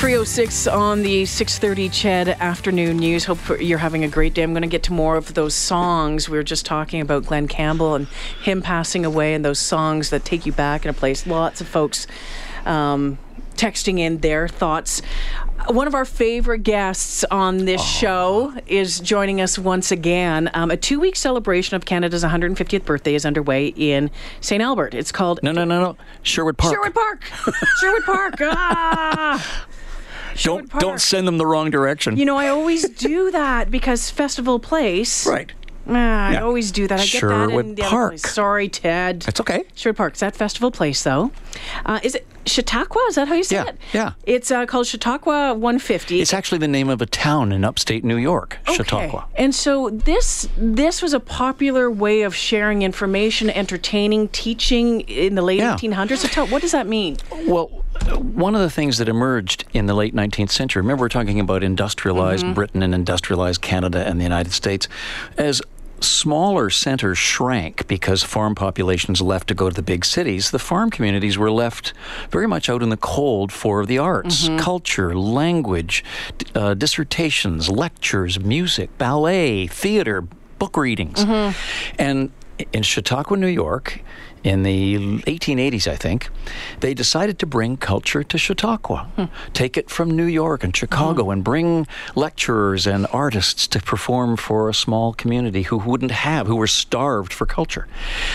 Three oh six on the six thirty CHED afternoon news. Hope you're having a great day. I'm going to get to more of those songs. We were just talking about Glen Campbell and him passing away, and those songs that take you back in a place. Lots of folks um, texting in their thoughts. One of our favorite guests on this show is joining us once again. Um, a two week celebration of Canada's 150th birthday is underway in St. Albert. It's called No, no, no, no. Sherwood Park. Sherwood Park. Sherwood Park. Ah. Sherwood don't Park. don't send them the wrong direction. You know, I always do that because Festival Place. right. Ah, I always do that. I get that Sherwood in the other Park. place. Sorry, Ted. That's okay. Sherwood Park. It's at Festival Place, though. Uh, is it Chautauqua? Is that how you say Yeah, it? yeah. It's uh, called Chautauqua 150. It's actually the name of a town in upstate New York, Chautauqua. And so this this was a popular way of sharing information, entertaining, teaching in the late Yeah. 1800s. So tell, what does that mean? Well, one of the things that emerged in the late 19th century, remember we're talking about industrialized Mm-hmm. Britain and industrialized Canada and the United States, as smaller centers shrank because farm populations left to go to the big cities, the farm communities were left very much out in the cold for the arts, Mm-hmm. culture, language, uh, dissertations, lectures, music, ballet, theater, book readings. Mm-hmm. And in Chautauqua, New York, in the 1880s, I think, they decided to bring culture to Chautauqua, hmm. take it from New York and Chicago, uh-huh. and bring lecturers and artists to perform for a small community who wouldn't have, who were starved for culture.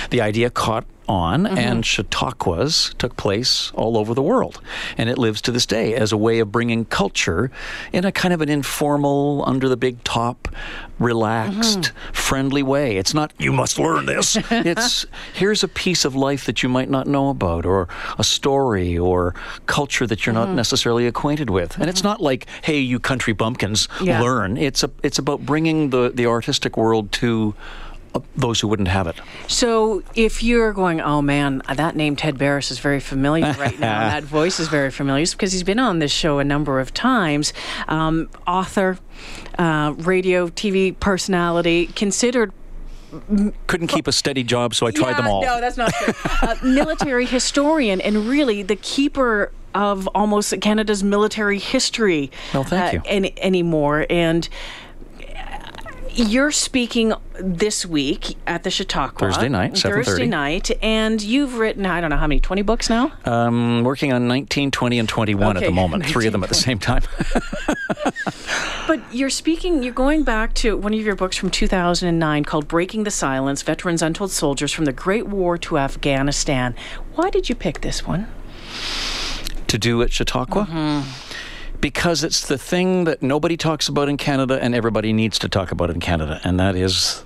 The idea caught on, mm-hmm. and Chautauquas took place all over the world. And it lives to this day as a way of bringing culture in a kind of an informal, under the big top, relaxed, mm-hmm. friendly way. It's not, you must learn this. it's, here's a piece of life that you might not know about, or a story, or culture that you're not mm-hmm. necessarily acquainted with. And it's not like, hey, you country bumpkins, Yeah. learn. It's, a, it's about bringing the, the artistic world to those who wouldn't have it. So if you're going, oh man, that name Ted Barris is very familiar right now, and that voice is very familiar, it's because he's been on this show a number of times. Um, author, uh, radio, TV personality, considered Couldn't keep a steady job, so I tried yeah, them all. No, that's not true. uh, military historian, and really the keeper of almost Canada's military history. Well, thank you. Any, anymore, and. You're speaking this week at the Chautauqua Thursday night, Thursday night, and you've written I don't know how many twenty books now. Um, working on 19, 20, and 21 at the moment. Three of them at the same time. But you're speaking, you're going back to one of your books from 2009 called Breaking the Silence Veterans Untold Soldiers from the Great War to Afghanistan. Why did you pick this one? to do at Chautauqua. Mm-hmm. Because it's the thing that nobody talks about in Canada and everybody needs to talk about in Canada, and that is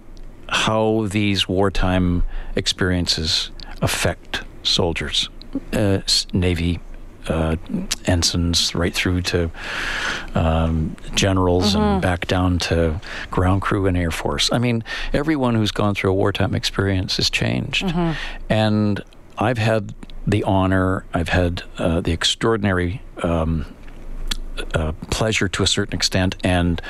how these wartime experiences affect soldiers, uh, Navy. Uh, ensigns right through to um, generals Mm-hmm. and back down to ground crew and air force. I mean, everyone who's gone through a wartime experience is changed, Mm-hmm. and I've had the honor, I've had uh, the extraordinary um, uh, pleasure to a certain extent and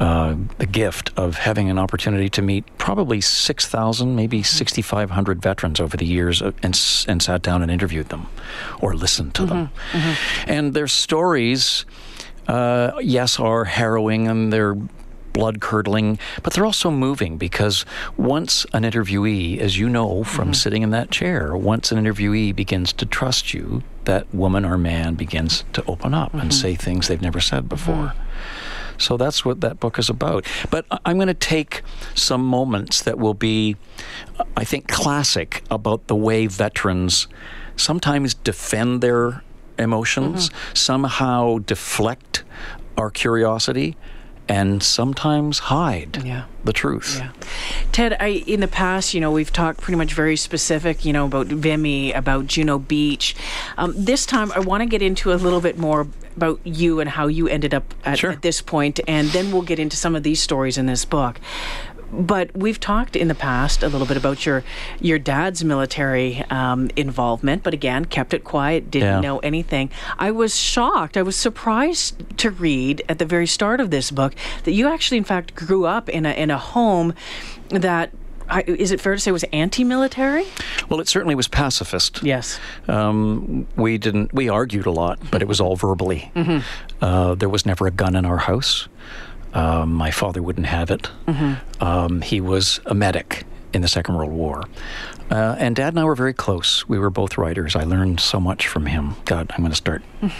uh, the gift of having an opportunity to meet probably 6,000, maybe 6,500 veterans over the years uh, and, and sat down and interviewed them or listened to them. And their stories, uh, yes, are harrowing and they're blood curdling, but they're also moving because once an interviewee, as you know from sitting in that chair, once an interviewee begins to trust you, that woman or man begins to open up and mm-hmm. say things they've never said mm-hmm. before. So that's what that book is about. But I'm going to take some moments that will be, I think, classic about the way veterans sometimes defend their emotions, mm-hmm. somehow deflect our curiosity, and sometimes hide Yeah. the truth. Yeah. Ted, I in the past, you know, we've talked pretty much very specific, you know, about Vimy, about Juno Beach. Um, this time, I want to get into a little bit more about you and how you ended up at, Sure. at this point, and then we'll get into some of these stories in this book. But we've talked in the past a little bit about your your dad's military um, involvement, but again, kept it quiet, didn't Yeah. know anything. I was shocked. I was surprised to read at the very start of this book that you actually, in fact, grew up in a in a home that. I, is it fair to say it was anti-military? Well, it certainly was pacifist. Yes. Um, we didn't. We argued a lot, but it was all verbally. Uh, there was never a gun in our house. Um, my father wouldn't have it. Um, he was a medic in the Second World War, uh, and Dad and I were very close. We were both writers. I learned so much from him. God, I'm going to start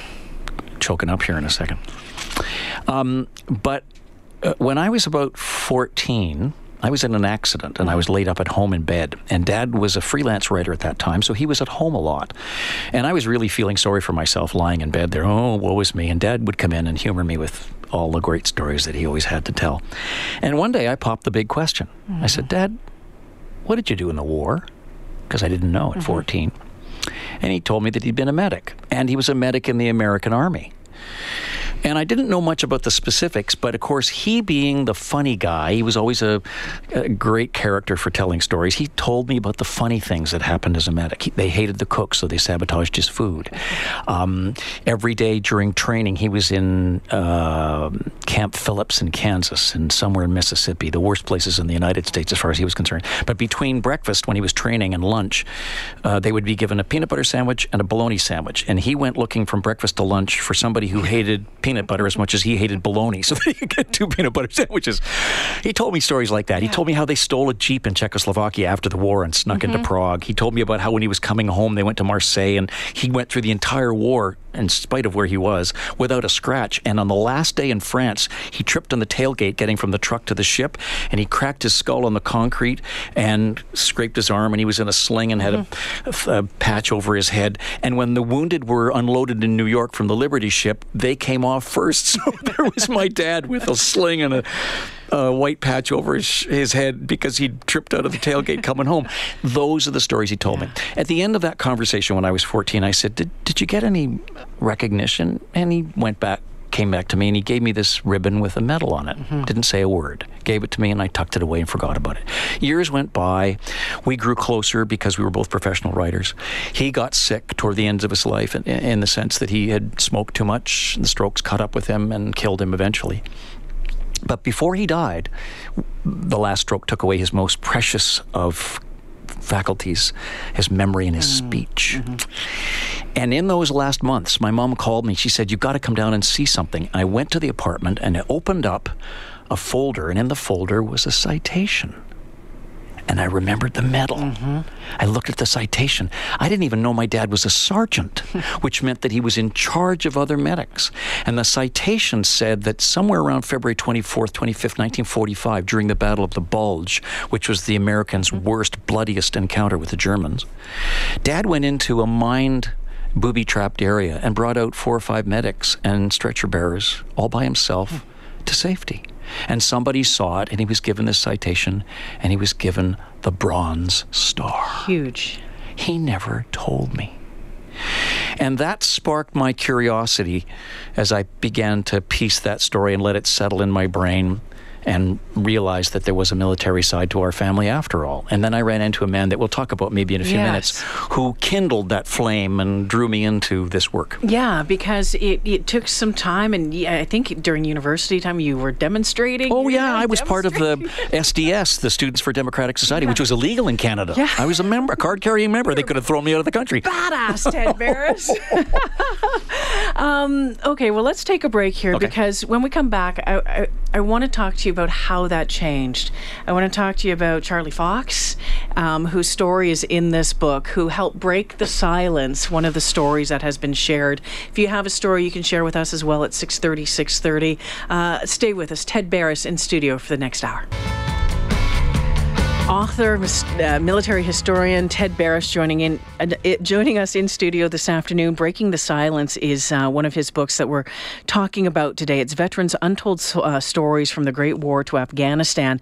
choking up here in a second. Um, but uh, when I was about 14, I was in an accident and I was laid up at home in bed. And dad was a freelance writer at that time, so he was at home a lot. And I was really feeling sorry for myself lying in bed there. Oh, woe is me. And dad would come in and humor me with all the great stories that he always had to tell. And one day I popped the big question. I said, mm-hmm. Dad, what did you do in the war? Because I didn't know at mm-hmm. 14. And he told me that he'd been a medic, and he was a medic in the American Army. And I didn't know much about the specifics, but of course, he being the funny guy, he was always a, a great character for telling stories. He told me about the funny things that happened as a medic. He, they hated the cook, so they sabotaged his food. Um, every day during training, he was in uh, Camp Phillips in Kansas and somewhere in Mississippi, the worst places in the United States as far as he was concerned. But between breakfast, when he was training, and lunch, uh, they would be given a peanut butter sandwich and a bologna sandwich. And he went looking from breakfast to lunch for somebody who hated peanut butter as much as he hated bologna, so could get two peanut butter sandwiches. He told me stories like that. He told me how they stole a Jeep in Czechoslovakia after the war and snuck into mm-hmm. Prague. He told me about how when he was coming home, they went to Marseille and he went through the entire war, in spite of where he was, without a scratch. And on the last day in France, he tripped on the tailgate getting from the truck to the ship and he cracked his skull on the concrete and scraped his arm and he was in a sling and had a, a- a patch over his head. And when the wounded were unloaded in New York from the Liberty ship, they came off first. So there was my dad with a sling and a, a white patch over his, his head because he tripped out of the tailgate coming home. Those are the stories he told me. At the end of that conversation when I was 14, I said, Did, did you get any recognition? And he went back. Came back to me and he gave me this ribbon with a medal on it. Mm-hmm. Didn't say a word. Gave it to me and I tucked it away and forgot about it. Years went by. We grew closer because we were both professional writers. He got sick toward the end of his life in, in the sense that he had smoked too much. The strokes caught up with him and killed him eventually. But before he died, the last stroke took away his most precious of faculties, his memory and his mm-hmm. speech. Mm-hmm. And in those last months, my mom called me. She said, You've got to come down and see something. I went to the apartment and I opened up a folder, and in the folder was a citation. And I remembered the medal. I looked at the citation. I didn't even know my dad was a sergeant, which meant that he was in charge of other medics. And the citation said that somewhere around February 24th, 25th, 1945, during the Battle of the Bulge, which was the Americans' mm-hmm. worst, bloodiest encounter with the Germans, dad went into a mined booby trapped area and brought out four or five medics and stretcher bearers all by himself hmm. To safety. And somebody saw it, and he was given this citation, and he was given the Bronze Star. Huge. He never told me. And that sparked my curiosity as I began to piece that story and let it settle in my brain and realized that there was a military side to our family after all. And then I ran into a man that we'll talk about maybe in a few Yes. minutes who kindled that flame and drew me into this work. Yeah, because it, it took some time, and I think during university time you were demonstrating. Oh yeah, I was part of the. SDS, the Students for Democratic Society, which was illegal in Canada. Yeah. I was a member, a card-carrying member. They could have thrown me out of the country. badass, Ted Barris. um, okay, well, let's take a break here Okay. because when we come back, I, I, I want to talk to you about how that changed. I want to talk to you about Charlie Fox, um, whose story is in this book, who helped break the silence, one of the stories that has been shared. If you have a story, you can share with us as well at 630, 630. Uh, stay with us. Ted Barris in studio for the next hour. Author, uh, military historian Ted Barris joining in, uh, joining us in studio this afternoon. Breaking the Silence is uh, one of his books that we're talking about today. It's veterans' untold uh, stories from the Great War to Afghanistan.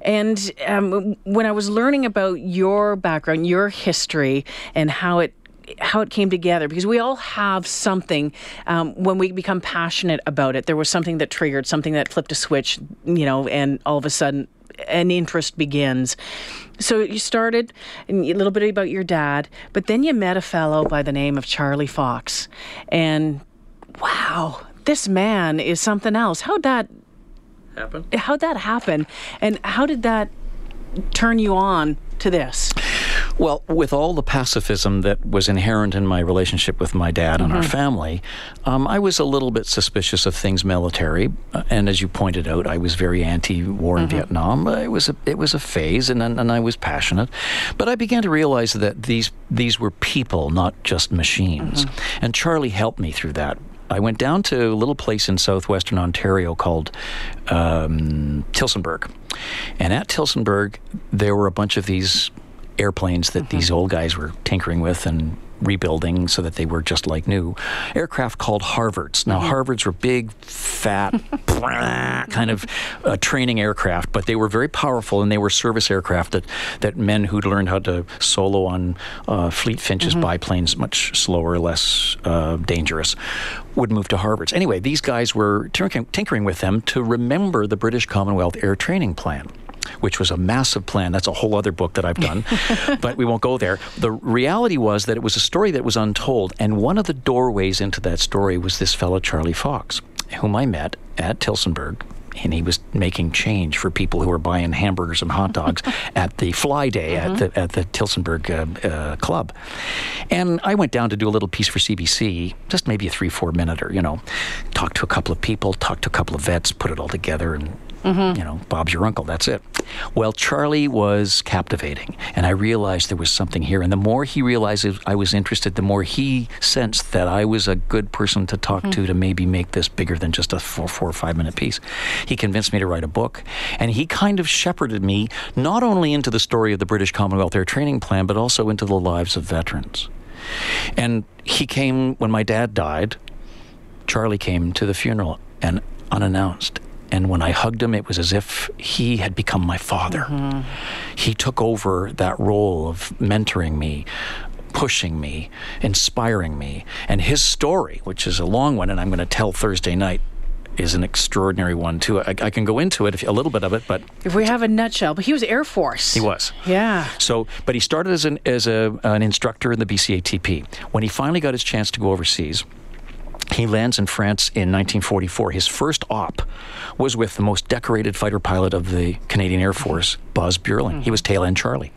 And um, when I was learning about your background, your history, and how it how it came together because we all have something um, when we become passionate about it there was something that triggered something that flipped a switch you know and all of a sudden an interest begins. So you started and a little bit about your dad, but then you met a fellow by the name of Charlie Fox, and wow, this man is something else. How'd that Happen? how'd that happen, and how did that turn you on to this? Well, with all the pacifism that was inherent in my relationship with my dad and our family, um, I was a little bit suspicious of things military. Uh, and as you pointed out, I was very anti-war in Vietnam. Uh, It was a it was a phase, and and I was passionate. But I began to realize that these these were people, not just machines. And Charlie helped me through that. I went down to a little place in southwestern Ontario called um, Tillsonburg. And at Tillsonburg, there were a bunch of these airplanes that these old guys were tinkering with and rebuilding so that they were just like new. Aircraft called Harvards. Now, Harvards were big, fat, kind of uh, training aircraft, but they were very powerful and they were service aircraft that, that men who'd learned how to solo on uh, Fleet Finch's biplanes, much slower, less uh, dangerous, would move to Harvards. Anyway, these guys were tinkering, tinkering with them to remember the British Commonwealth Air Training Plan which was a massive plan. That's a whole other book that I've done, but we won't go there. The reality was that it was a story that was untold, and one of the doorways into that story was this fellow, Charlie Fox, whom I met at Tillsonburg. And he was making change for people who were buying hamburgers and hot dogs at the Fly Day at the at the Tillsonburg uh, uh, club, and I went down to do a little piece for CBC, just maybe a three four minuter, you know, talk to a couple of people, talk to a couple of vets, put it all together, and Mm-hmm. you know, Bob's your uncle. That's it. Well, Charlie was captivating, and I realized there was something here. And the more he realized I was interested, the more he sensed that I was a good person to talk mm-hmm. to to maybe make this bigger than just a four, four or five minute piece. He convinced me to write a book, and he kind of shepherded me not only into the story of the British Commonwealth Air Training Plan, but also into the lives of veterans. And he came when my dad died. Charlie came to the funeral and unannounced. And when I hugged him, it was as if he had become my father. Mm-hmm. He took over that role of mentoring me, pushing me, inspiring me. And his story, which is a long one, and I'm going to tell Thursday night, is an extraordinary one too. I, I can go into it if, a little bit of it, but If we have a nutshell, but he was Air Force. he was. Yeah. So, but he started as an as a, an instructor in the BCATP. When he finally got his chance to go overseas, he lands in France in 1944. His first op was with the most decorated fighter pilot of the Canadian Air Force, Buzz Beurling. He was tail end Charlie.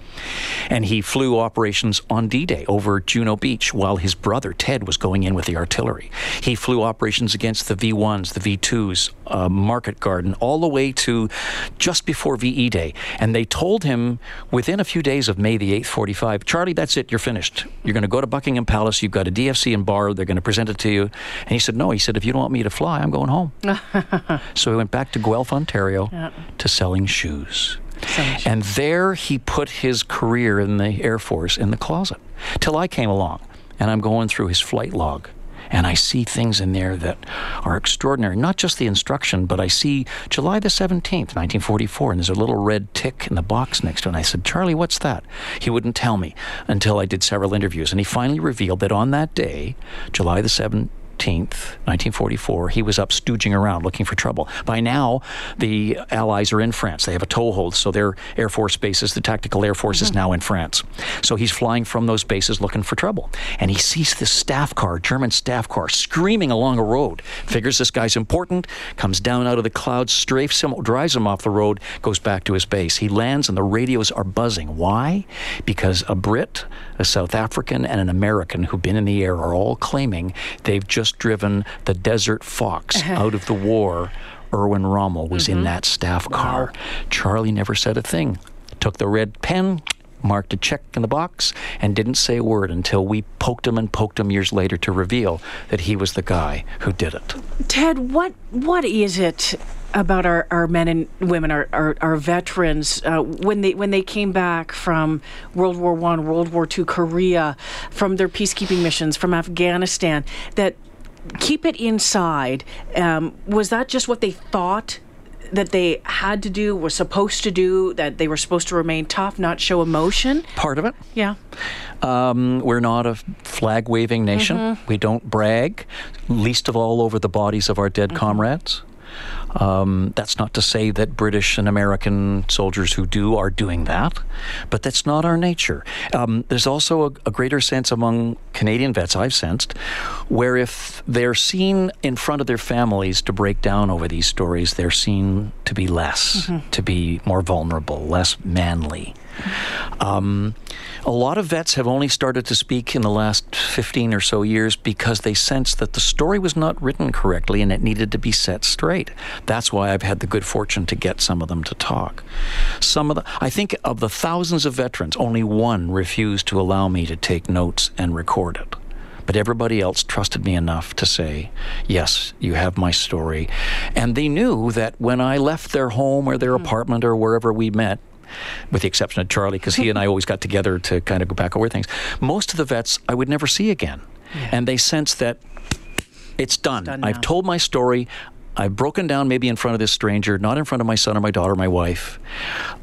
And he flew operations on D Day over Juno Beach while his brother Ted was going in with the artillery. He flew operations against the V 1s, the V 2s, uh, Market Garden, all the way to just before VE Day. And they told him within a few days of May the 8th, 45, Charlie, that's it, you're finished. You're going to go to Buckingham Palace, you've got a DFC in bar, they're going to present it to you. And he said, No, he said, if you don't want me to fly, I'm going home. so he went back to Guelph, Ontario to selling shoes. Selling shoes. And there he put his career in the Air Force in the closet till I came along and I'm going through his flight log. And I see things in there that are extraordinary. Not just the instruction, but I see July the 17th, 1944, and there's a little red tick in the box next to it. And I said, Charlie, what's that? He wouldn't tell me until I did several interviews. And he finally revealed that on that day, July the 17th, 1944, he was up stooging around looking for trouble. By now, the Allies are in France. They have a toehold, so their Air Force bases, the Tactical Air Force, is mm-hmm. now in France. So he's flying from those bases looking for trouble. And he sees this staff car, German staff car, screaming along a road. Figures this guy's important, comes down out of the clouds, strafes him, drives him off the road, goes back to his base. He lands, and the radios are buzzing. Why? Because a Brit, a South African, and an American who've been in the air are all claiming they've just driven the Desert Fox uh-huh. out of the war. Erwin Rommel was in mm-hmm. that staff car. Charlie never said a thing. Took the red pen, marked a check in the box, and didn't say a word until we poked him and poked him years later to reveal that he was the guy who did it. Ted, what what is it about our, our men and women, our, our, our veterans, uh, when they when they came back from World War One, World War Two, Korea, from their peacekeeping missions, from Afghanistan, that keep it inside? Um, was that just what they thought? That they had to do, were supposed to do, that they were supposed to remain tough, not show emotion. Part of it. Yeah. Um, we're not a flag waving nation. We don't brag, least of all over the bodies of our dead comrades. Um, that's not to say that British and American soldiers who do are doing that, but that's not our nature. Um, there's also a, a, greater sense among Canadian vets, I've sensed, where if they're seen in front of their families to break down over these stories, they're seen to be less, mm-hmm. to be more vulnerable, less manly. Um, a lot of vets have only started to speak in the last 15 or so years because they sensed that the story was not written correctly and it needed to be set straight. That's why I've had the good fortune to get some of them to talk. Some of the, I think of the thousands of veterans, only one refused to allow me to take notes and record it. But everybody else trusted me enough to say, Yes, you have my story. And they knew that when I left their home or their hmm. apartment or wherever we met, with the exception of Charlie, because he and I always got together to kind of go back over things. Most of the vets I would never see again. Yeah. And they sense that it's done. It's done I've told my story. I've broken down maybe in front of this stranger, not in front of my son or my daughter or my wife.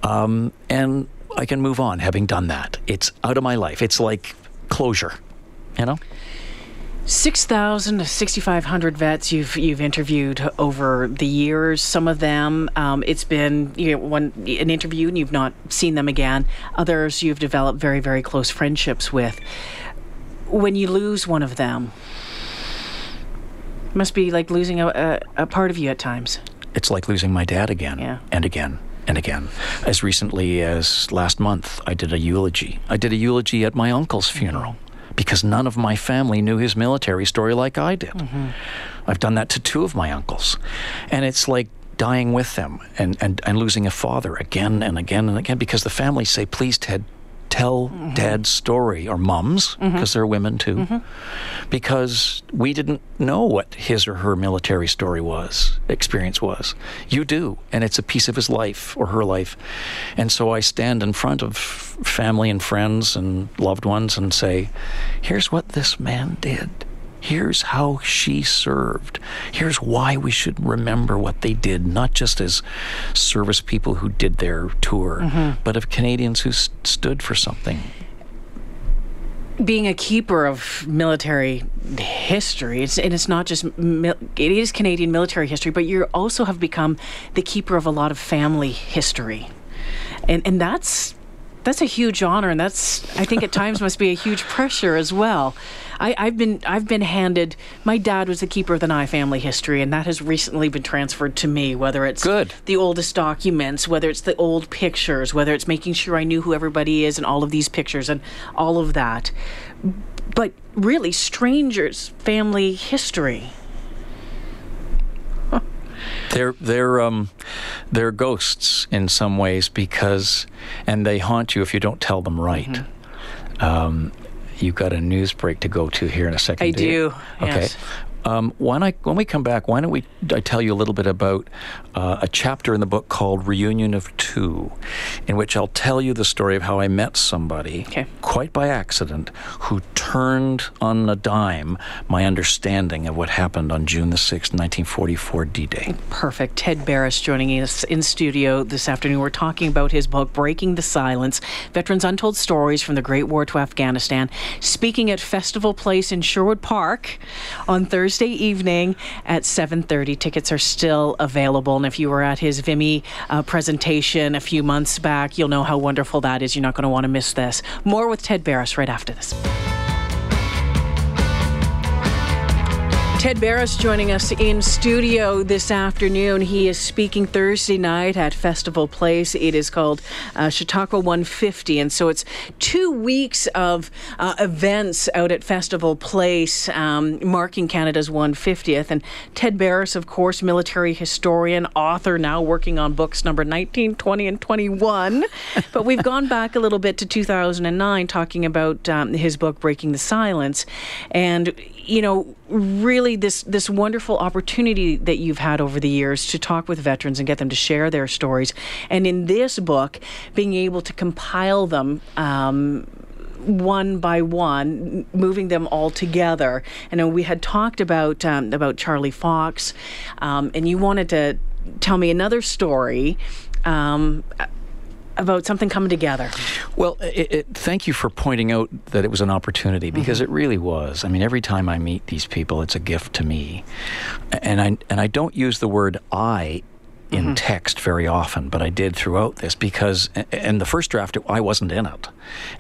Um, and I can move on having done that. It's out of my life. It's like closure, you know? 6,000 to 6,500 vets you've you've interviewed over the years. Some of them, um, it's been you know, one an interview and you've not seen them again. Others you've developed very very close friendships with. When you lose one of them, must be like losing a, a, a part of you at times. It's like losing my dad again yeah. and again and again. As recently as last month, I did a eulogy. I did a eulogy at my uncle's funeral because none of my family knew his military story like I did. Mm-hmm. I've done that to two of my uncles. And it's like dying with them and, and, and losing a father again and again and again because the families say, please, Ted, tell mm-hmm. dad's story or mom's because mm-hmm. they're women too mm-hmm. because we didn't know what his or her military story was experience was you do and it's a piece of his life or her life and so i stand in front of family and friends and loved ones and say here's what this man did Here's how she served. Here's why we should remember what they did, not just as service people who did their tour, mm-hmm. but of Canadians who st- stood for something being a keeper of military history, it's, and it's not just it is Canadian military history, but you also have become the keeper of a lot of family history, and and that's that's a huge honor, and that's I think at times must be a huge pressure as well. I, have been I've been handed. My dad was the keeper of the Nye family history, and that has recently been transferred to me. Whether it's good the oldest documents, whether it's the old pictures, whether it's making sure I knew who everybody is and all of these pictures and all of that. But really, strangers' family history. They're they're um, they're ghosts in some ways because, and they haunt you if you don't tell them right. Mm-hmm. Um, you've got a news break to go to here in a second. I do. Okay. Yes. Um, when I when we come back, why don't we I tell you a little bit about uh, a chapter in the book called Reunion of Two, in which I'll tell you the story of how I met somebody okay. quite by accident who turned on a dime my understanding of what happened on June the sixth, nineteen forty four, D Day. Perfect. Ted Barris joining us in studio this afternoon. We're talking about his book Breaking the Silence: Veterans' Untold Stories from the Great War to Afghanistan. Speaking at Festival Place in Sherwood Park on Thursday. Thursday evening at 7:30. Tickets are still available, and if you were at his Vimy uh, presentation a few months back, you'll know how wonderful that is. You're not going to want to miss this. More with Ted Barris right after this. Ted Barris joining us in studio this afternoon. He is speaking Thursday night at Festival Place. It is called uh, Chautauqua 150, and so it's two weeks of uh, events out at Festival Place um, marking Canada's 150th. And Ted Barris, of course, military historian, author, now working on books number 19, 20, and 21. but we've gone back a little bit to 2009, talking about um, his book Breaking the Silence, and you know, really this this wonderful opportunity that you've had over the years to talk with veterans and get them to share their stories, and in this book, being able to compile them. Um, one by one, moving them all together. And we had talked about um, about Charlie Fox, um, and you wanted to tell me another story um, about something coming together. Well, it, it, thank you for pointing out that it was an opportunity because mm-hmm. it really was. I mean, every time I meet these people, it's a gift to me, and I and I don't use the word I in Mm-hmm. text very often, but I did throughout this because, and the first draft, I wasn't in it.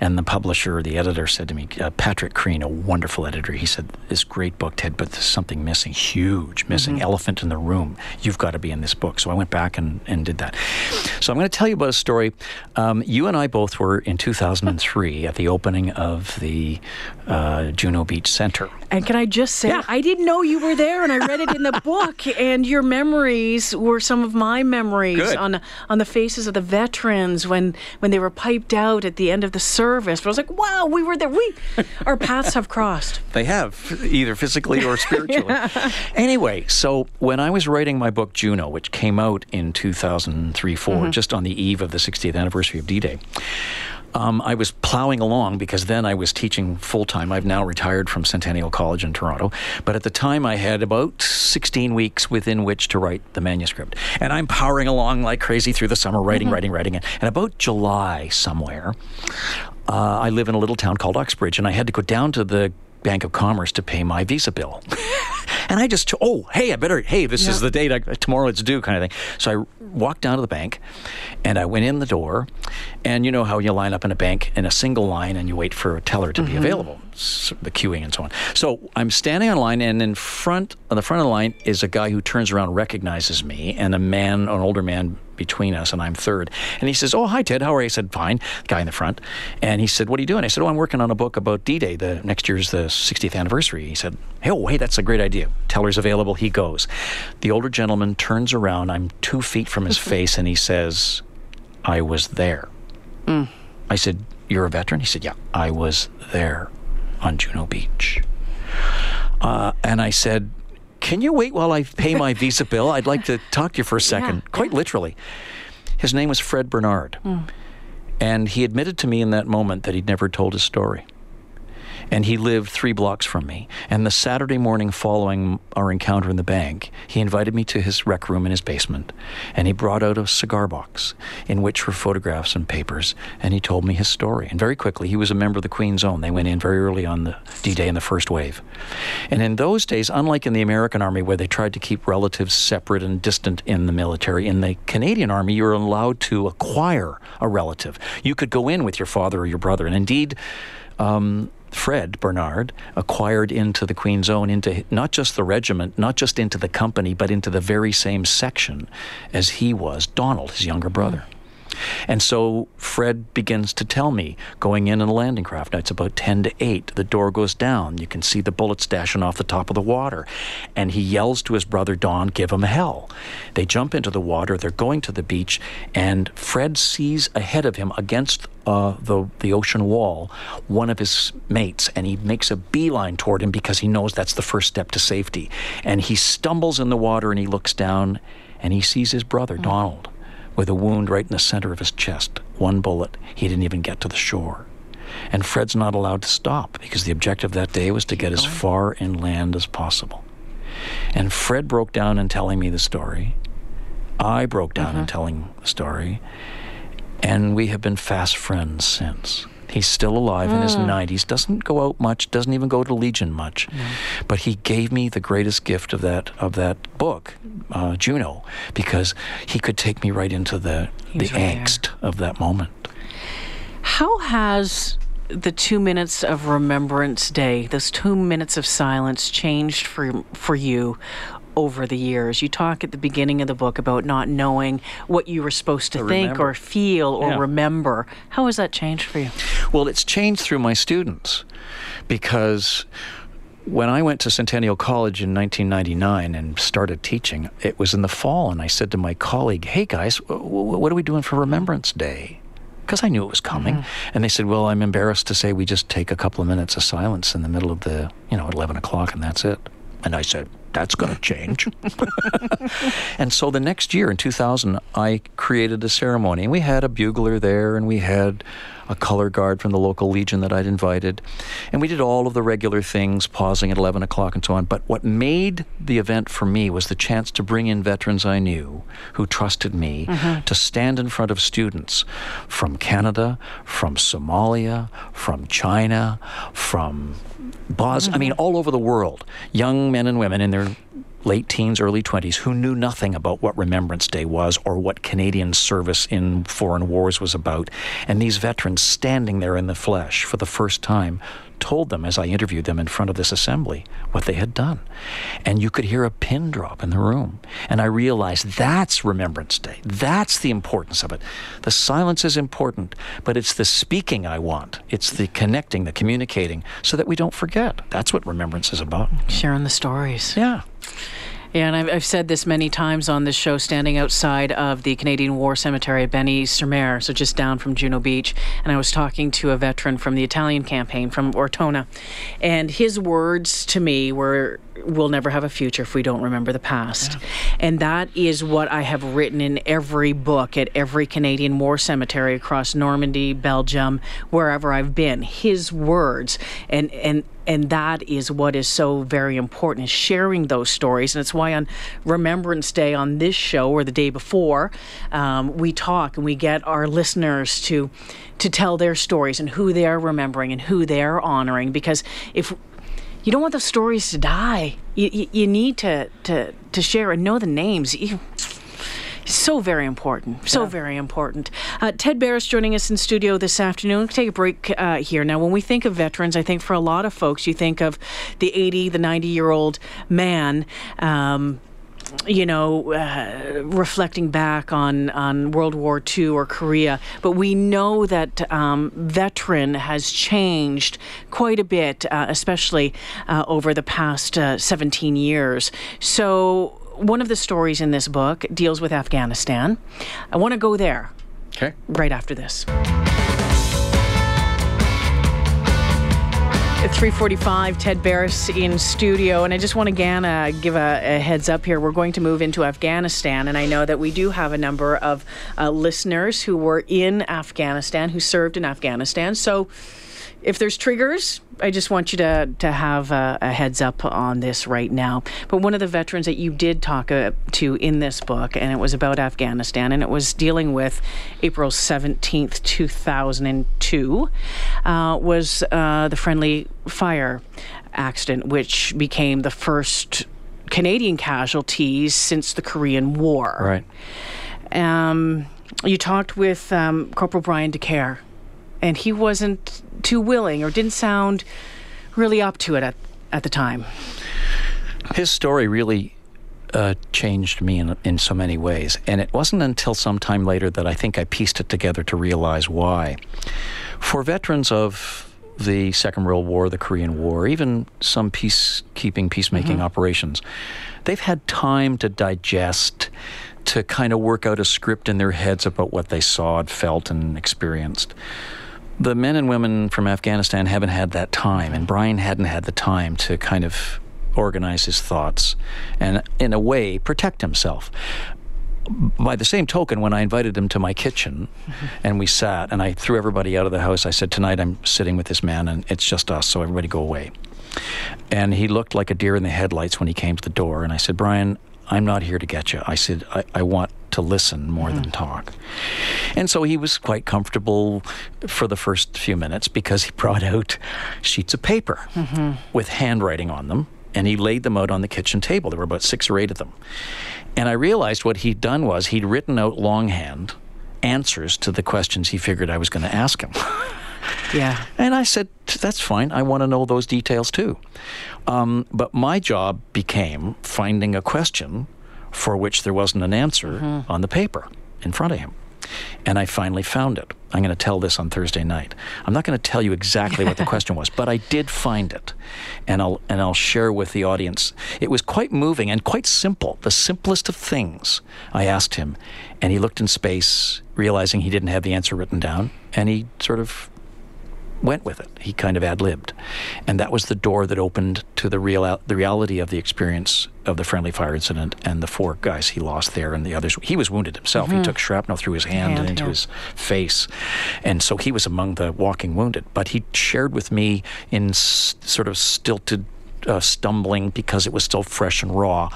And the publisher, the editor said to me, uh, Patrick Crean, a wonderful editor, he said, This great book, Ted, but there's something missing, huge, missing, Mm-hmm. elephant in the room. You've got to be in this book. So I went back and, and did that. So I'm going to tell you about a story. Um, you and I both were in 2003 at the opening of the uh, Juno Beach Center. And can I just say, Yeah. I didn't know you were there, and I read it in the book, and your memories were some of my memories Good. on on the faces of the veterans when when they were piped out at the end of the service. But I was like, wow, we were there. We our paths have crossed. They have, either physically or spiritually. Anyway, so when I was writing my book Juno, which came out in 2003 4, mm-hmm. just on the eve of the 60th anniversary of D Day, um, I was plowing along because then I was teaching full time. I've now retired from Centennial College in Toronto. But at the time, I had about 16 weeks within which to write the manuscript. And I'm powering along like crazy through the summer, writing, writing, writing. And about July somewhere, uh, I live in a little town called Uxbridge, and I had to go down to the Bank of Commerce to pay my Visa bill. and I just, oh, hey, I better, hey, this is the date, I, tomorrow it's due kind of thing. So I walked down to the bank and I went in the door. And you know how you line up in a bank in a single line and you wait for a teller to be mm-hmm. available, s- the queuing and so on. So I'm standing on line, and in front, on the front of the line is a guy who turns around, recognizes me, and a man, an older man between us, and I'm third. And he says, Oh, hi, Ted. How are you? I said, Fine. The guy in the front. And he said, What are you doing? I said, Oh, I'm working on a book about D Day. The next year's the 60th anniversary. He said, Hey, oh, hey, that's a great idea. Teller's available. He goes. The older gentleman turns around. I'm two feet from his face, and he says, I was there. I said, You're a veteran? He said, Yeah, I was there on Juno Beach. Uh, and I said, Can you wait while I pay my Visa bill? I'd like to talk to you for a second, quite literally. His name was Fred Barnard. Mm. And he admitted to me in that moment that he'd never told his story. And he lived three blocks from me. And the Saturday morning following our encounter in the bank, he invited me to his rec room in his basement. And he brought out a cigar box in which were photographs and papers. And he told me his story. And very quickly, he was a member of the Queen's Own. They went in very early on the D Day in the first wave. And in those days, unlike in the American Army, where they tried to keep relatives separate and distant in the military, in the Canadian Army, you were allowed to acquire a relative. You could go in with your father or your brother. And indeed, um, Fred Barnard acquired into the Queen's Own, into not just the regiment, not just into the company, but into the very same section as he was, Donald, his younger brother. And so Fred begins to tell me, going in in a landing craft, now it's about 10 to 8, the door goes down. You can see the bullets dashing off the top of the water. And he yells to his brother Don, give him hell. They jump into the water, they're going to the beach, and Fred sees ahead of him against uh, the, the ocean wall one of his mates, and he makes a beeline toward him because he knows that's the first step to safety. And he stumbles in the water and he looks down and he sees his brother, Donald with a wound right in the center of his chest. One bullet. He didn't even get to the shore. And Fred's not allowed to stop because the objective that day was to get as far inland as possible. And Fred broke down in telling me the story. I broke down in uh-huh. telling the story. And we have been fast friends since. He's still alive in his 90s, doesn't go out much, doesn't even go to Legion much. But he gave me the greatest gift of that of that book, uh, Juno, because he could take me right into the, the right there. angst of that moment. How has the two minutes of Remembrance Day, those two minutes of silence, changed for for you over the years? You talk at the beginning of the book about not knowing what you were supposed to think remember. or feel or Yeah. remember. How has that changed for you? Well, it's changed through my students because when I went to Centennial College in 1999 and started teaching, it was in the fall, and I said to my colleague, Hey guys, wh- wh- what are we doing for Remembrance Day? Because I knew it was coming. Mm-hmm. And they said, Well, I'm embarrassed to say we just take a couple of minutes of silence in the middle of the, you know, 11 o'clock, and that's it. And I said, that's going to change. and so the next year in 2000, I created a ceremony. And we had a bugler there, and we had a color guard from the local legion that I'd invited. And we did all of the regular things, pausing at 11 o'clock and so on. But what made the event for me was the chance to bring in veterans I knew who trusted me mm-hmm. to stand in front of students from Canada, from Somalia, from China, from Bos- I mean, mm-hmm. all over the world, young men and women in their late teens, early 20s, who knew nothing about what Remembrance Day was or what Canadian service in foreign wars was about. And these veterans standing there in the flesh for the first time told them as I interviewed them in front of this assembly what they had done. And you could hear a pin drop in the room. And I realized that's Remembrance Day. That's the importance of it. The silence is important, but it's the speaking I want. It's the connecting, the communicating, so that we don't forget. That's what remembrance is about. Sharing the stories. Yeah. Yeah, and I've, I've said this many times on this show, standing outside of the Canadian War Cemetery at Bény-sur-Mer, so just down from Juno Beach, and I was talking to a veteran from the Italian campaign from Ortona, and his words to me were, "We'll never have a future if we don't remember the past," yeah. and that is what I have written in every book at every Canadian war cemetery across Normandy, Belgium, wherever I've been. His words, and and and that is what is so very important is sharing those stories. And it's why on remembrance day on this show or the day before um, we talk and we get our listeners to to tell their stories and who they are remembering and who they are honoring. Because if you don't want those stories to die you, you, you need to, to to share and know the names. You, so very important. So yeah. very important. Uh, Ted Barris joining us in studio this afternoon. We'll take a break uh, here. Now, when we think of veterans, I think for a lot of folks, you think of the 80, the 90 year old man. Um, you know, uh, reflecting back on, on World War II or Korea, but we know that um, veteran has changed quite a bit, uh, especially uh, over the past uh, 17 years. So, one of the stories in this book deals with Afghanistan. I want to go there. Okay. Right after this. At 3:45, Ted Barris in studio, and I just want to again uh, give a, a, heads up here. We're going to move into Afghanistan, and I know that we do have a number of uh, listeners who were in Afghanistan, who served in Afghanistan. So if there's triggers, I just want you to to have a, a, heads up on this right now. But one of the veterans that you did talk uh, to in this book, and it was about Afghanistan, and it was dealing with April seventeenth, two thousand and two, uh, was uh, the friendly fire accident, which became the first Canadian casualties since the Korean War. Right. Um, you talked with um, Corporal Brian Decaire and he wasn't too willing or didn't sound really up to it at, at the time. His story really uh, changed me in, in so many ways. And it wasn't until some time later that I think I pieced it together to realize why. For veterans of the Second World War, the Korean War, even some peacekeeping, peacemaking mm-hmm. operations, they've had time to digest, to kind of work out a script in their heads about what they saw and felt and experienced the men and women from Afghanistan haven't had that time, and Brian hadn't had the time to kind of organize his thoughts and, in a way, protect himself. By the same token, when I invited him to my kitchen mm-hmm. and we sat, and I threw everybody out of the house, I said, Tonight I'm sitting with this man, and it's just us, so everybody go away. And he looked like a deer in the headlights when he came to the door, and I said, Brian, I'm not here to get you. I said, I, I want to listen more mm-hmm. than talk. And so he was quite comfortable for the first few minutes because he brought out sheets of paper mm-hmm. with handwriting on them and he laid them out on the kitchen table. There were about six or eight of them. And I realized what he'd done was he'd written out longhand answers to the questions he figured I was going to ask him. yeah. And I said, that's fine. I want to know those details too. Um, but my job became finding a question for which there wasn't an answer mm-hmm. on the paper in front of him. And I finally found it. I'm going to tell this on Thursday night. I'm not going to tell you exactly what the question was, but I did find it. And I'll and I'll share with the audience. It was quite moving and quite simple. The simplest of things. I asked him, and he looked in space, realizing he didn't have the answer written down, and he sort of went with it. He kind of ad libbed. And that was the door that opened to the, real, the reality of the experience of the friendly fire incident and the four guys he lost there and the others. He was wounded himself. Mm-hmm. He took shrapnel through his hand, hand and into yeah. his face. And so he was among the walking wounded. But he shared with me in s- sort of stilted uh, stumbling because it was still fresh and raw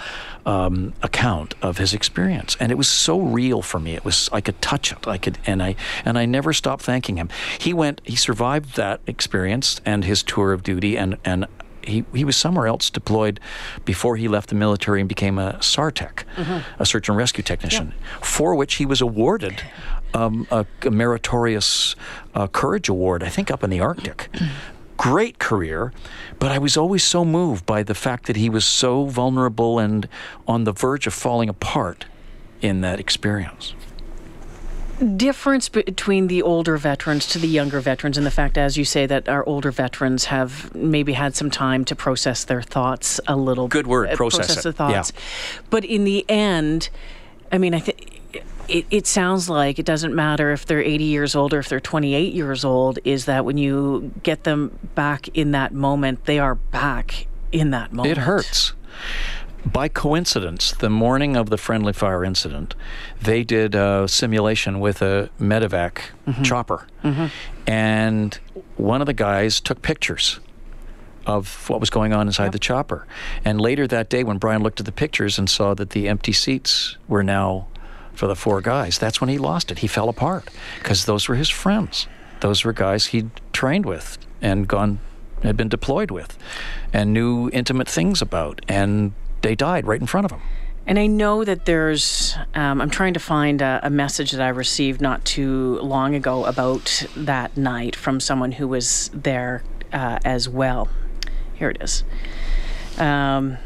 um, account of his experience, and it was so real for me. It was I could touch it. I could, and I and I never stopped thanking him. He went. He survived that experience and his tour of duty, and and he, he was somewhere else deployed before he left the military and became a SARTEC, a search and rescue technician, for which he was awarded um, a, a meritorious uh, courage award, I think, up in the Arctic. Great career, but I was always so moved by the fact that he was so vulnerable and on the verge of falling apart in that experience. difference between the older veterans to the younger veterans and the fact as you say that our older veterans have maybe had some time to process their thoughts a little Good word, uh, process it. the thoughts but in the end i mean i think it, it sounds like it doesn't matter if they're 80 years old or if they're 28 years old is that when you get them back in that moment they are back in that moment It hurts. By coincidence, the morning of the friendly fire incident, they did a simulation with a medevac mm-hmm. chopper. Mm-hmm. And one of the guys took pictures of what was going on inside the chopper. And later that day, when Brian looked at the pictures and saw that the empty seats were now for the four guys, that's when he lost it. He fell apart because those were his friends. Those were guys he'd trained with and gone, had been deployed with, and knew intimate things about. And they died right in front of him. And I know that there's, um, I'm trying to find a, a message that I received not too long ago about that night from someone who was there uh, as well. Here it is. Um,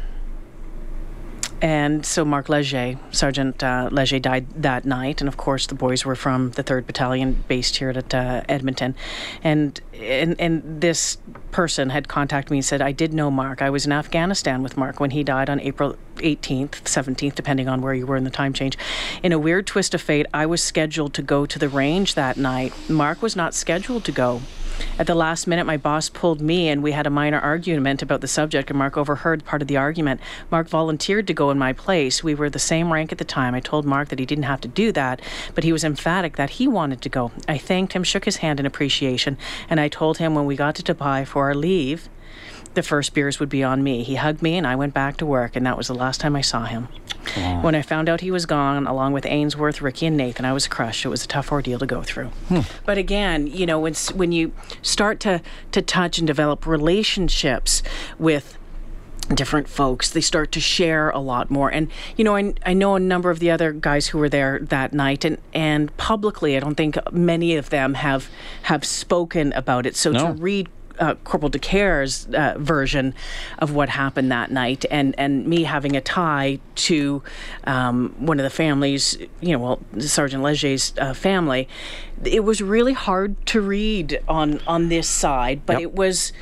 and so Mark Leger, Sergeant uh, Leger, died that night, and of course the boys were from the Third Battalion, based here at uh, Edmonton, and and and this person had contacted me and said I did know Mark. I was in Afghanistan with Mark when he died on April 18th, 17th, depending on where you were in the time change. In a weird twist of fate, I was scheduled to go to the range that night. Mark was not scheduled to go. At the last minute, my boss pulled me, and we had a minor argument about the subject, and Mark overheard part of the argument. Mark volunteered to go in my place. We were the same rank at the time. I told Mark that he didn't have to do that, but he was emphatic that he wanted to go. I thanked him, shook his hand in appreciation, and I told him when we got to Dubai for our leave, the first beers would be on me. He hugged me, and I went back to work, and that was the last time I saw him. When I found out he was gone, along with Ainsworth, Ricky, and Nathan, I was crushed. It was a tough ordeal to go through. Hmm. But again, you know, when, when you start to, to touch and develop relationships with different folks, they start to share a lot more. And, you know, I, I know a number of the other guys who were there that night, and, and publicly, I don't think many of them have, have spoken about it. So No. to read uh, Corporal Decaire's uh, version of what happened that night, and, and me having a tie to um, one of the families, you know, well, Sergeant Leger's uh, family, it was really hard to read on on this side, but Yep. it was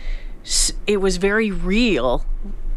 it was very real.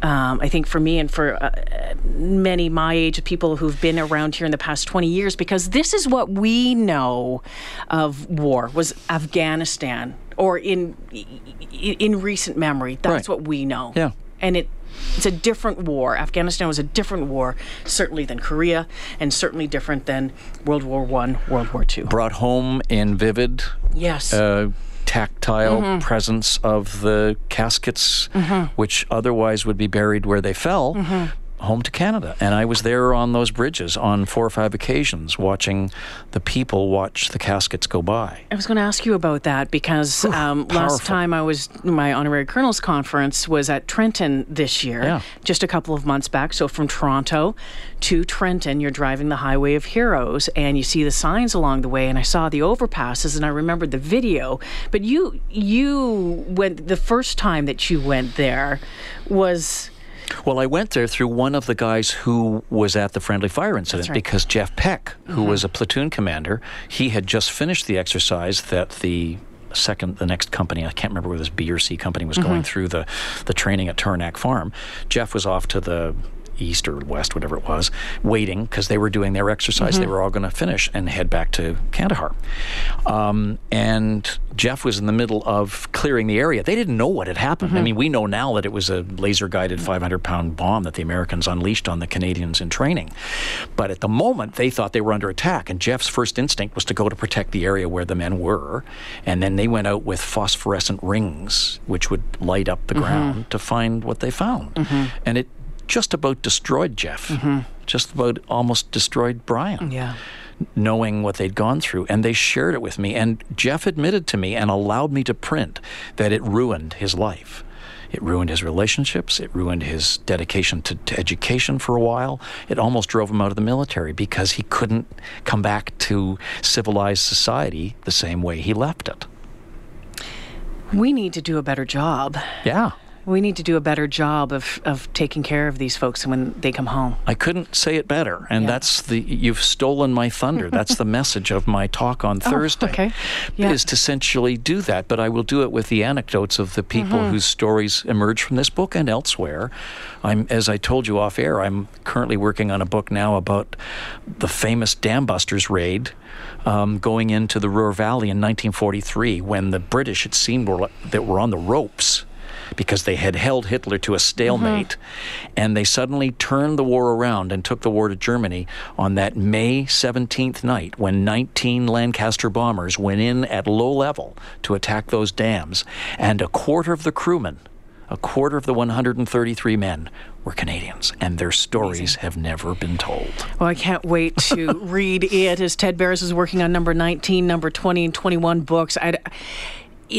Um, I think for me and for uh, many my age of people who've been around here in the past 20 years, because this is what we know of war was Afghanistan, or in in, in recent memory. That's Right. what we know. Yeah. and it. It's a different war. Afghanistan was a different war, certainly than Korea, and certainly different than World War One, World War Two. Brought home in vivid Yes. uh, tactile mm-hmm. presence of the caskets, mm-hmm. which otherwise would be buried where they fell, mm-hmm. Home to Canada. And I was there on those bridges on four or five occasions, watching the people watch the caskets go by. I was going to ask you about that because um, last time I was my honorary colonel's conference was at Trenton this year, Yeah. just a couple of months back. So from Toronto to Trenton, you're driving the Highway of Heroes, and you see the signs along the way. And I saw the overpasses, and I remembered the video. But you, you went the first time that you went there was Well, I went there through one of the guys who was at the friendly fire incident right. because Jeff Peck, who mm-hmm. was a platoon commander, he had just finished the exercise that the second the next company I can't remember whether this B or C company was going mm-hmm. through the the training at Tarnak Farm. Jeff was off to the east or west, whatever it was, waiting because they were doing their exercise. They mm-hmm. were all going to finish and head back to Kandahar. Um, and Jeff was in the middle of clearing the area. They didn't know what had happened. I mm-hmm. mean, we know now that it was a laser guided 500 pound bomb that the Americans unleashed on the Canadians in training. But at the moment, they thought they were under attack. And Jeff's first instinct was to go to protect the area where the men were. And then they went out with phosphorescent rings, which would light up the mm-hmm. ground to find what they found. And it just about destroyed Jeff. Mm-hmm. Just about almost destroyed Brian yeah. knowing what they'd gone through. And they shared it with me. And Jeff admitted to me and allowed me to print that it ruined his life. It ruined his relationships. It ruined his dedication to, to education for a while. It almost drove him out of the military because he couldn't come back to civilized society the same way he left it. We need to do a better job. Yeah. We need to do a better job of, of taking care of these folks when they come home. I couldn't say it better. And Yeah. that's the, you've stolen my thunder. that's the message of my talk on Thursday. Oh, okay. Yeah. Is to essentially do that. But I will do it with the anecdotes of the people Mm-hmm. whose stories emerge from this book and elsewhere. I'm, as I told you off air, I'm currently working on a book now about the famous Dam Busters raid um, going into the Ruhr Valley in 1943 when the British, it seemed, were, that were on the ropes because they had held Hitler to a stalemate. Mm-hmm. And they suddenly turned the war around and took the war to Germany on that May 17th night when 19 Lancaster bombers went in at low level to attack those dams. And a quarter of the crewmen, a quarter of the 133 men, were Canadians. And their stories have never been told. Well, I can't wait to read it as Ted Barris is working on number 19, number 20, and 21 books. I'd,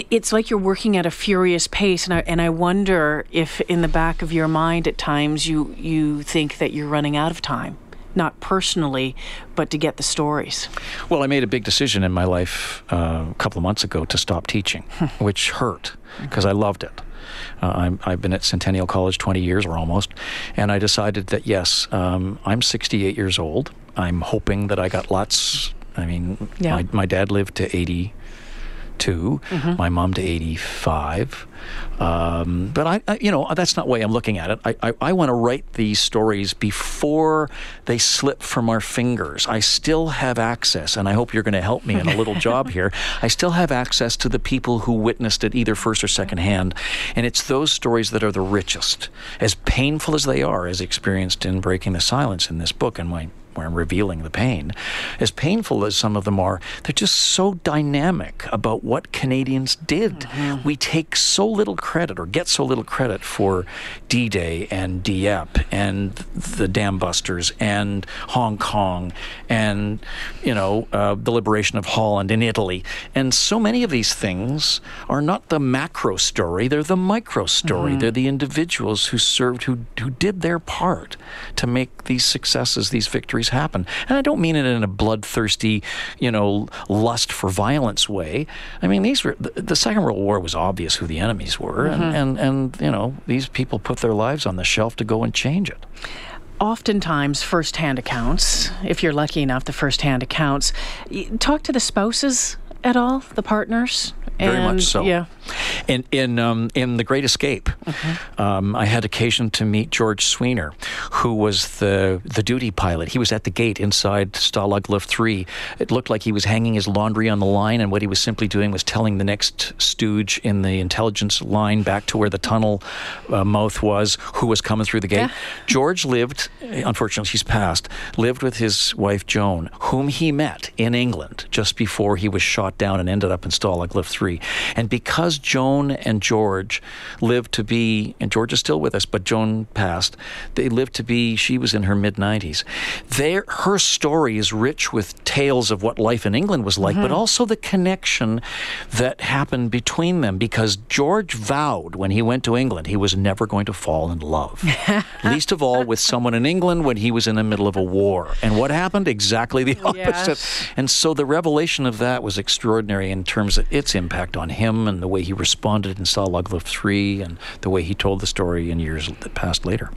it's like you're working at a furious pace, and I, and I wonder if in the back of your mind at times you, you think that you're running out of time. Not personally, but to get the stories. Well, I made a big decision in my life uh, a couple of months ago to stop teaching, which hurt because I loved it. Uh, I'm, I've been at Centennial College 20 years or almost, and I decided that yes, um, I'm 68 years old. I'm hoping that I got lots. I mean, Yeah. my, my dad lived to 82, my mom to 85. Um, but I, I, you know, that's not the way I'm looking at it. I, I, I want to write these stories before they slip from our fingers. I still have access, and I hope you're going to help me in a little job here. I still have access to the people who witnessed it either first or second hand, and it's those stories that are the richest, as painful as they are, as experienced in Breaking the Silence in this book and my where I'm revealing the pain. As painful as some of them are, they're just so dynamic about what Canadians did. We take so little credit or get so little credit for D Day and Dieppe and the Dam Busters and Hong Kong and, you know, uh, the liberation of Holland and Italy. And so many of these things are not the macro story, they're the micro story. They're the individuals who served, who, who did their part to make these successes, these victories happen. And I don't mean it in a bloodthirsty, you know, lust for violence way. I mean, these were, the, the Second World War was obvious who the enemies were. And, mm-hmm. and, and, you know, these people put their lives on the shelf to go and change it. Oftentimes, first-hand accounts, if you're lucky enough, the first-hand accounts. Talk to the spouses at all, the partners? Very And- much so. Yeah. In in um, in the Great Escape, um, I had occasion to meet George Sweanor, who was the the duty pilot. He was at the gate inside Stalag Luft Three. It looked like he was hanging his laundry on the line, and what he was simply doing was telling the next stooge in the intelligence line back to where the tunnel uh, mouth was, who was coming through the gate. Yeah. George lived, unfortunately, he's passed, lived with his wife Joan, whom he met in England just before he was shot down and ended up in Stalag Luft 3. And because Joan and George lived to be, and George is still with us, but Joan passed, they lived to be, she was in her mid 90s. Their, her story is rich with tales of what life in England was like, but mm-hmm. also the connection that happened between them because George vowed when he went to England he was never going to fall in love. Least of all with someone in England when he was in the middle of a war. And what happened? Exactly the opposite. Yes. And so the revelation of that was extraordinary in terms of its impact on him and the way he responded in Stalag Luft 3 and the way he told the story in years that passed later.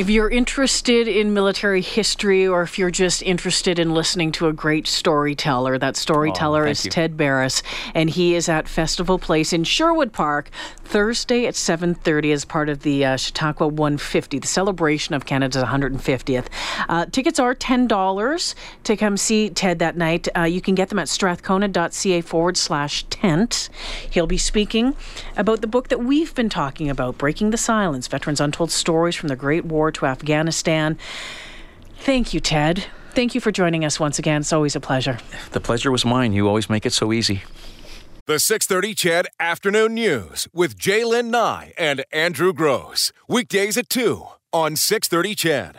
If you're interested in military history or if you're just interested in listening to a great storyteller, that storyteller thank is you. Ted Barris and he is at Festival Place in Sherwood Park Thursday at 7:30 as part of the uh, Chautauqua 150, the celebration of Canada's 150th. Uh, tickets are $10 to come see Ted that night. Uh, you can get them at strathcona.ca forward slash tent. He'll be speaking about the book that we've been talking about, Breaking the Silence, Veterans Untold Stories from the Great War to Afghanistan. Thank you, Ted. Thank you for joining us once again. It's always a pleasure. The pleasure was mine. You always make it so easy. The 630 CHED Afternoon News with Jaylen Nye and Andrew Gross. Weekdays at 2 on 630 CHED.